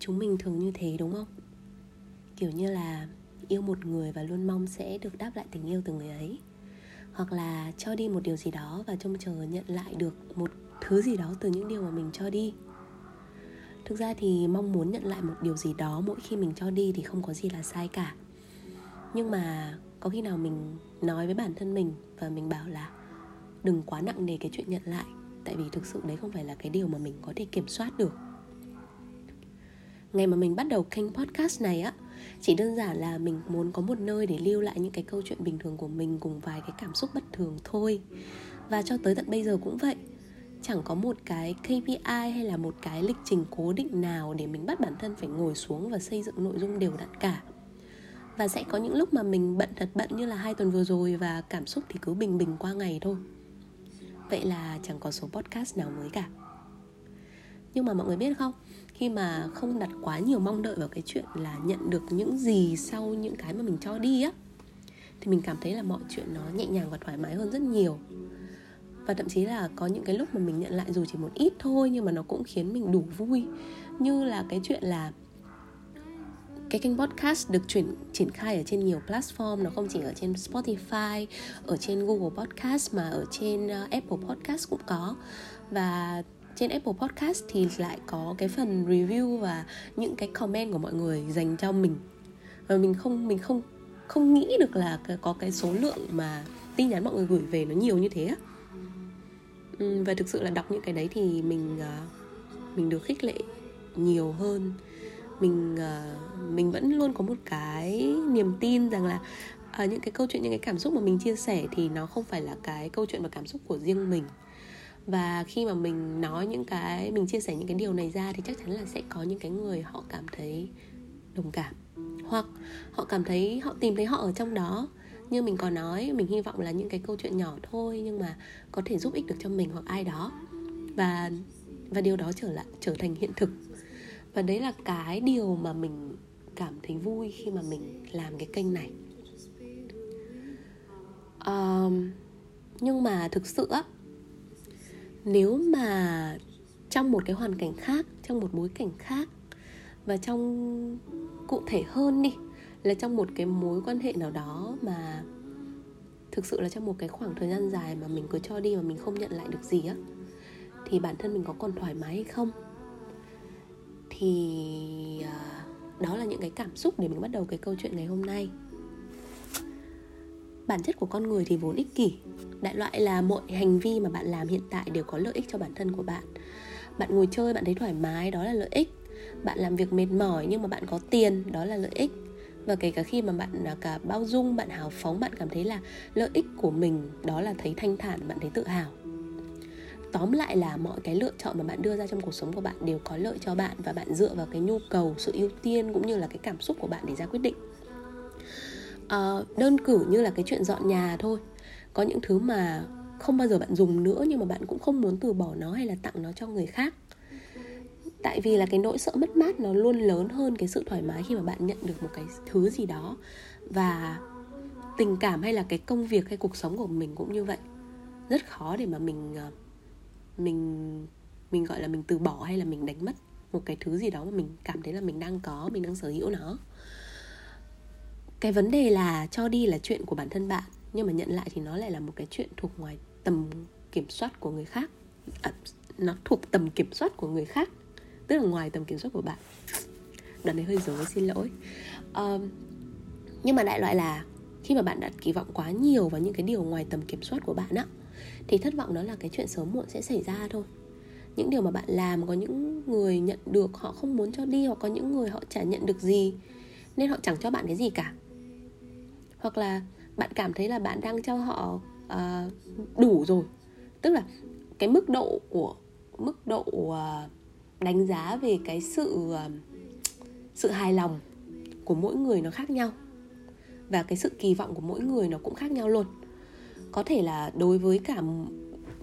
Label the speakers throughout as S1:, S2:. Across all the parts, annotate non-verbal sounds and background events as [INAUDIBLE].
S1: chúng mình thường như thế, đúng không? Kiểu như là yêu một người và luôn mong sẽ được đáp lại tình yêu từ người ấy. Hoặc là cho đi một điều gì đó và trông chờ nhận lại được một thứ gì đó từ những điều mà mình cho đi. Thực ra thì mong muốn nhận lại một điều gì đó mỗi khi mình cho đi thì không có gì là sai cả. Nhưng mà có khi nào mình nói với bản thân mình và mình bảo là đừng quá nặng nề cái chuyện nhận lại tại vì thực sự đấy không phải là cái điều mà mình có thể kiểm soát được ngày mà mình bắt đầu kênh podcast này á, chỉ đơn giản là mình muốn có một nơi để lưu lại những cái câu chuyện bình thường của mình cùng vài cái cảm xúc bất thường thôi. Và cho tới tận bây giờ cũng vậy. Chẳng có một cái KPI hay là một cái lịch trình cố định nào để mình bắt bản thân phải ngồi xuống và xây dựng nội dung đều đặn cả. Và sẽ có những lúc mà mình bận thật bận như là hai tuần vừa rồi và cảm xúc thì cứ bình bình qua ngày thôi. Vậy là chẳng có số podcast nào mới cả nhưng mà mọi người biết không? Khi mà không đặt quá nhiều mong đợi vào cái chuyện là nhận được những gì sau những cái mà mình cho đi á thì mình cảm thấy là mọi chuyện nó nhẹ nhàng và thoải mái hơn rất nhiều. Và thậm chí là có những cái lúc mà mình nhận lại dù chỉ một ít thôi nhưng mà nó cũng khiến mình đủ vui. Như là cái chuyện là cái kênh podcast được chuyển triển khai ở trên nhiều platform nó không chỉ ở trên Spotify, ở trên Google Podcast mà ở trên uh, Apple Podcast cũng có. Và trên Apple Podcast thì lại có cái phần review và những cái comment của mọi người dành cho mình. Và mình không mình không không nghĩ được là có cái số lượng mà tin nhắn mọi người gửi về nó nhiều như thế á. Và thực sự là đọc những cái đấy thì mình à, mình được khích lệ nhiều hơn. Mình à, mình vẫn luôn có một cái niềm tin rằng là à, những cái câu chuyện, những cái cảm xúc mà mình chia sẻ thì nó không phải là cái câu chuyện và cảm xúc của riêng mình và khi mà mình nói những cái mình chia sẻ những cái điều này ra thì chắc chắn là sẽ có những cái người họ cảm thấy đồng cảm. Hoặc họ cảm thấy họ tìm thấy họ ở trong đó. Như mình có nói mình hy vọng là những cái câu chuyện nhỏ thôi nhưng mà có thể giúp ích được cho mình hoặc ai đó. Và và điều đó trở lại trở thành hiện thực. Và đấy là cái điều mà mình cảm thấy vui khi mà mình làm cái kênh này. Um, nhưng mà thực sự á nếu mà trong một cái hoàn cảnh khác, trong một bối cảnh khác và trong cụ thể hơn đi, là trong một cái mối quan hệ nào đó mà thực sự là trong một cái khoảng thời gian dài mà mình cứ cho đi mà mình không nhận lại được gì á, thì bản thân mình có còn thoải mái hay không? Thì à, đó là những cái cảm xúc để mình bắt đầu cái câu chuyện ngày hôm nay bản chất của con người thì vốn ích kỷ. Đại loại là mọi hành vi mà bạn làm hiện tại đều có lợi ích cho bản thân của bạn. Bạn ngồi chơi, bạn thấy thoải mái, đó là lợi ích. Bạn làm việc mệt mỏi nhưng mà bạn có tiền, đó là lợi ích. Và kể cả khi mà bạn à, cả bao dung, bạn hào phóng, bạn cảm thấy là lợi ích của mình, đó là thấy thanh thản, bạn thấy tự hào. Tóm lại là mọi cái lựa chọn mà bạn đưa ra trong cuộc sống của bạn đều có lợi cho bạn và bạn dựa vào cái nhu cầu, sự ưu tiên cũng như là cái cảm xúc của bạn để ra quyết định. Ờ, đơn cử như là cái chuyện dọn nhà thôi. Có những thứ mà không bao giờ bạn dùng nữa nhưng mà bạn cũng không muốn từ bỏ nó hay là tặng nó cho người khác. Tại vì là cái nỗi sợ mất mát nó luôn lớn hơn cái sự thoải mái khi mà bạn nhận được một cái thứ gì đó. Và tình cảm hay là cái công việc hay cuộc sống của mình cũng như vậy. Rất khó để mà mình ờ, mình mình gọi là mình từ bỏ hay là mình đánh mất một cái thứ gì đó mà mình cảm thấy là mình đang có, mình đang sở hữu nó cái vấn đề là cho đi là chuyện của bản thân bạn nhưng mà nhận lại thì nó lại là một cái chuyện thuộc ngoài tầm kiểm soát của người khác. À, nó thuộc tầm kiểm soát của người khác tức là ngoài tầm kiểm soát của bạn. Đoạn này hơi dối xin lỗi. Um, nhưng mà đại loại là khi mà bạn đặt kỳ vọng quá nhiều vào những cái điều ngoài tầm kiểm soát của bạn á thì thất vọng đó là cái chuyện sớm muộn sẽ xảy ra thôi. Những điều mà bạn làm có những người nhận được họ không muốn cho đi hoặc có những người họ chả nhận được gì nên họ chẳng cho bạn cái gì cả hoặc là bạn cảm thấy là bạn đang cho họ uh, đủ rồi. Tức là cái mức độ của mức độ uh, đánh giá về cái sự uh, sự hài lòng của mỗi người nó khác nhau và cái sự kỳ vọng của mỗi người nó cũng khác nhau luôn. Có thể là đối với cả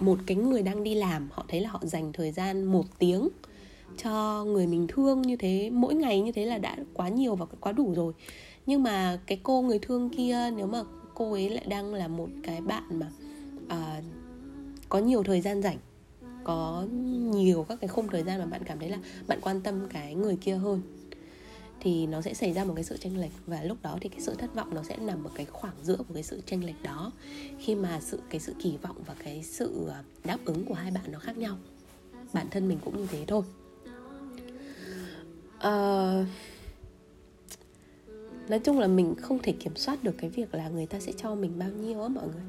S1: một cái người đang đi làm họ thấy là họ dành thời gian một tiếng cho người mình thương như thế mỗi ngày như thế là đã quá nhiều và quá đủ rồi nhưng mà cái cô người thương kia nếu mà cô ấy lại đang là một cái bạn mà uh, có nhiều thời gian rảnh có nhiều các cái khung thời gian mà bạn cảm thấy là bạn quan tâm cái người kia hơn thì nó sẽ xảy ra một cái sự tranh lệch. Và lúc đó thì cái sự thất vọng nó sẽ nằm ở cái khoảng giữa của cái sự tranh lệch đó khi mà sự cái sự kỳ vọng và cái sự à, đáp ứng của hai bạn nó khác nhau. Bản thân mình cũng như thế thôi. Uh, nói chung là mình không thể kiểm soát được cái việc là người ta sẽ cho mình bao nhiêu á mọi người.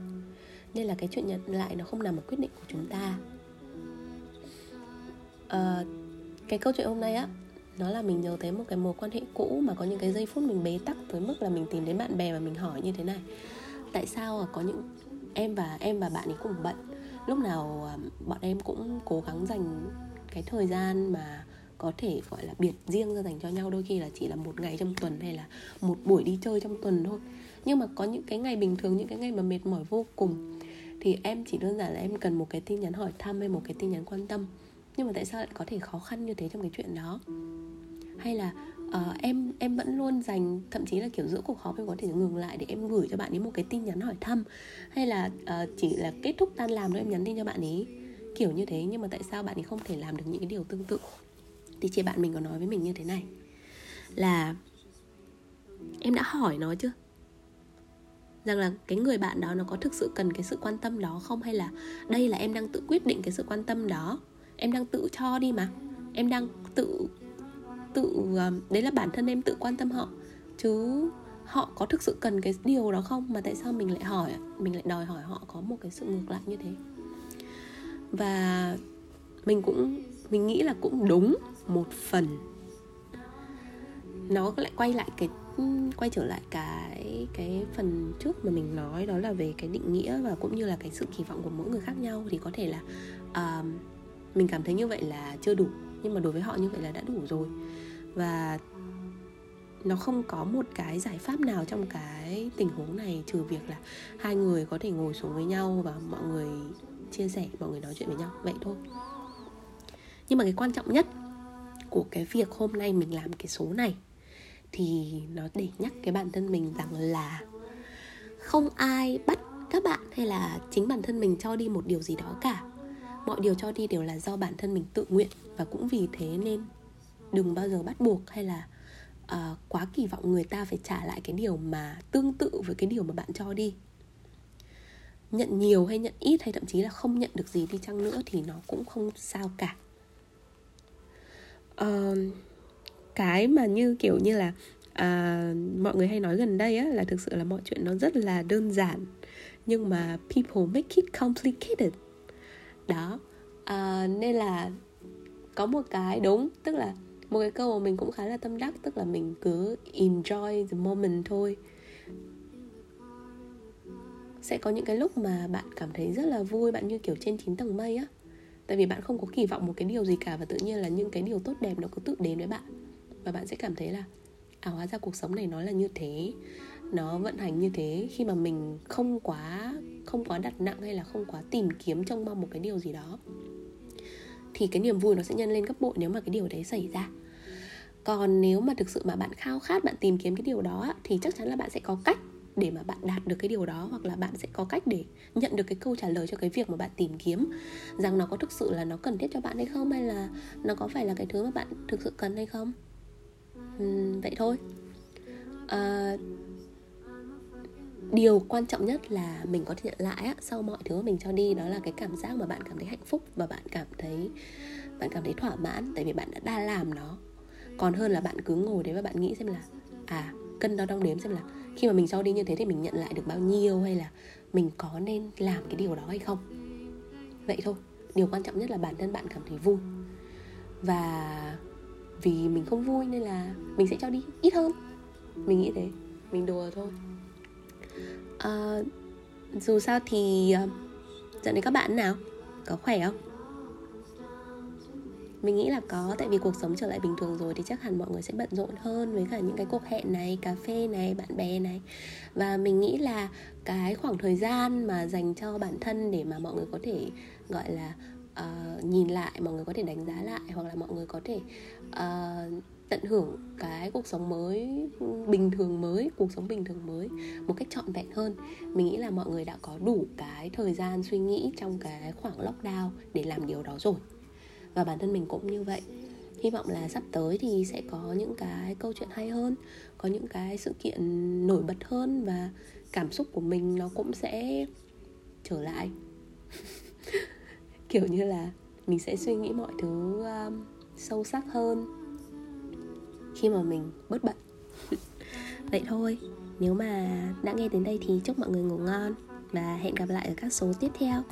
S1: Nên là cái chuyện nhận lại nó không nằm ở quyết định của chúng ta. À, cái câu chuyện hôm nay á nó là mình nhớ tới một cái mối quan hệ cũ mà có những cái giây phút mình bế tắc tới mức là mình tìm đến bạn bè và mình hỏi như thế này. Tại sao à, có những em và em và bạn ấy cùng bận? Lúc nào à, bọn em cũng cố gắng dành cái thời gian mà có thể gọi là biệt riêng ra dành cho nhau đôi khi là chỉ là một ngày trong tuần hay là một buổi đi chơi trong tuần thôi. Nhưng mà có những cái ngày bình thường những cái ngày mà mệt mỏi vô cùng thì em chỉ đơn giản là em cần một cái tin nhắn hỏi thăm hay một cái tin nhắn quan tâm. Nhưng mà tại sao lại có thể khó khăn như thế trong cái chuyện đó? Hay là uh, em em vẫn luôn dành thậm chí là kiểu giữa cuộc họp em có thể ngừng lại để em gửi cho bạn ấy một cái tin nhắn hỏi thăm? Hay là uh, chỉ là kết thúc tan làm thôi em nhắn tin cho bạn ấy? Kiểu như thế nhưng mà tại sao bạn ấy không thể làm được những cái điều tương tự? Thì chị bạn mình có nói với mình như thế này. Là em đã hỏi nó chưa? Rằng là cái người bạn đó nó có thực sự cần cái sự quan tâm đó không? Hay là đây là em đang tự quyết định cái sự quan tâm đó? Em đang tự cho đi mà. Em đang tự tự um, đấy là bản thân em tự quan tâm họ. Chứ họ có thực sự cần cái điều đó không? Mà tại sao mình lại hỏi, mình lại đòi hỏi họ có một cái sự ngược lại như thế? Và mình cũng, mình nghĩ là cũng đúng một phần. Nó lại quay lại cái quay trở lại cái cái phần trước mà mình nói đó là về cái định nghĩa và cũng như là cái sự kỳ vọng của mỗi người khác nhau. Thì có thể là uh, mình cảm thấy như vậy là chưa đủ nhưng mà đối với họ như vậy là đã đủ rồi. Và nó không có một cái giải pháp nào trong cái tình huống này trừ việc là hai người có thể ngồi xuống với nhau và mọi người chia sẻ mọi người nói chuyện với nhau. Vậy thôi. Nhưng mà cái quan trọng nhất của cái việc hôm nay mình làm cái số này. Thì nó để nhắc cái bản thân mình rằng là không ai bắt các bạn hay là chính bản thân mình cho đi một điều gì đó cả. Mọi điều cho đi đều là do bản thân mình tự nguyện và cũng vì thế nên đừng bao giờ bắt buộc hay là uh, quá kỳ vọng người ta phải trả lại cái điều mà tương tự với cái điều mà bạn cho đi. Nhận nhiều hay nhận ít hay thậm chí là không nhận được gì đi chăng nữa thì nó cũng không sao cả uh, cái mà như kiểu như là uh, mọi người hay nói gần đây á là thực sự là mọi chuyện nó rất là đơn giản nhưng mà people make it complicated. Đó uh, nên là có một cái đúng tức là một cái câu mà mình cũng khá là tâm đắc tức là mình cứ enjoy the moment thôi. Sẽ có những cái lúc mà bạn cảm thấy rất là vui bạn như kiểu trên 9 tầng mây á tại vì bạn không có kỳ vọng một cái điều gì cả và tự nhiên là những cái điều tốt đẹp nó cứ tự đến với bạn. Và bạn sẽ cảm thấy là à hóa ra cuộc sống này nó là như thế, nó vận hành như thế. Khi mà mình không quá không quá đặt nặng hay là không quá tìm kiếm trông mong một cái điều gì đó, thì cái niềm vui nó sẽ nhân lên gấp bội nếu mà cái điều đấy xảy ra. Còn nếu mà thực sự mà bạn khao khát bạn tìm kiếm cái điều đó thì chắc chắn là bạn sẽ có cách để mà bạn đạt được cái điều đó hoặc là bạn sẽ có cách để nhận được cái câu trả lời cho cái việc mà bạn tìm kiếm. Rằng nó có thực sự là nó cần thiết cho bạn hay không hay là nó có phải là cái thứ mà bạn thực sự cần hay không? Uhm, vậy thôi. À, điều quan trọng nhất là mình có thể nhận lại á, sau mọi thứ mà mình cho đi đó là cái cảm giác mà bạn cảm thấy hạnh phúc và bạn cảm thấy bạn cảm thấy thỏa mãn tại vì bạn đã đa làm nó. Còn hơn là bạn cứ ngồi đấy và bạn nghĩ xem là à cân đo đong đếm xem là khi mà mình cho đi như thế thì mình nhận lại được bao nhiêu hay là mình có nên làm cái điều đó hay không. Vậy thôi điều quan trọng nhất là bản thân bạn cảm thấy vui. Và vì mình không vui nên là mình sẽ cho đi ít hơn. Mình nghĩ thế. Mình đùa thôi. À, dù sao thì uh, dạo này các bạn nào? Có khỏe không mình nghĩ là có tại vì cuộc sống trở lại bình thường rồi thì chắc hẳn mọi người sẽ bận rộn hơn với cả những cái cuộc hẹn này cà phê này bạn bè này. Và mình nghĩ là cái khoảng thời gian mà dành cho bản thân để mà mọi người có thể gọi là uh, nhìn lại mọi người có thể đánh giá lại hoặc là mọi người có thể uh, tận hưởng cái cuộc sống mới bình thường mới cuộc sống bình thường mới một cách trọn vẹn hơn. Mình nghĩ là mọi người đã có đủ cái thời gian suy nghĩ trong cái khoảng lockdown để làm điều đó rồi và bản thân mình cũng như vậy. Hy vọng là sắp tới thì sẽ có những cái câu chuyện hay hơn có những cái sự kiện nổi bật hơn và cảm xúc của mình nó cũng sẽ trở lại. [LAUGHS] Kiểu như là mình sẽ suy nghĩ mọi thứ um, sâu sắc hơn khi mà mình bớt bận. [LAUGHS] Vậy thôi nếu mà đã nghe đến đây thì chúc mọi người ngủ ngon và hẹn gặp lại ở các số tiếp theo.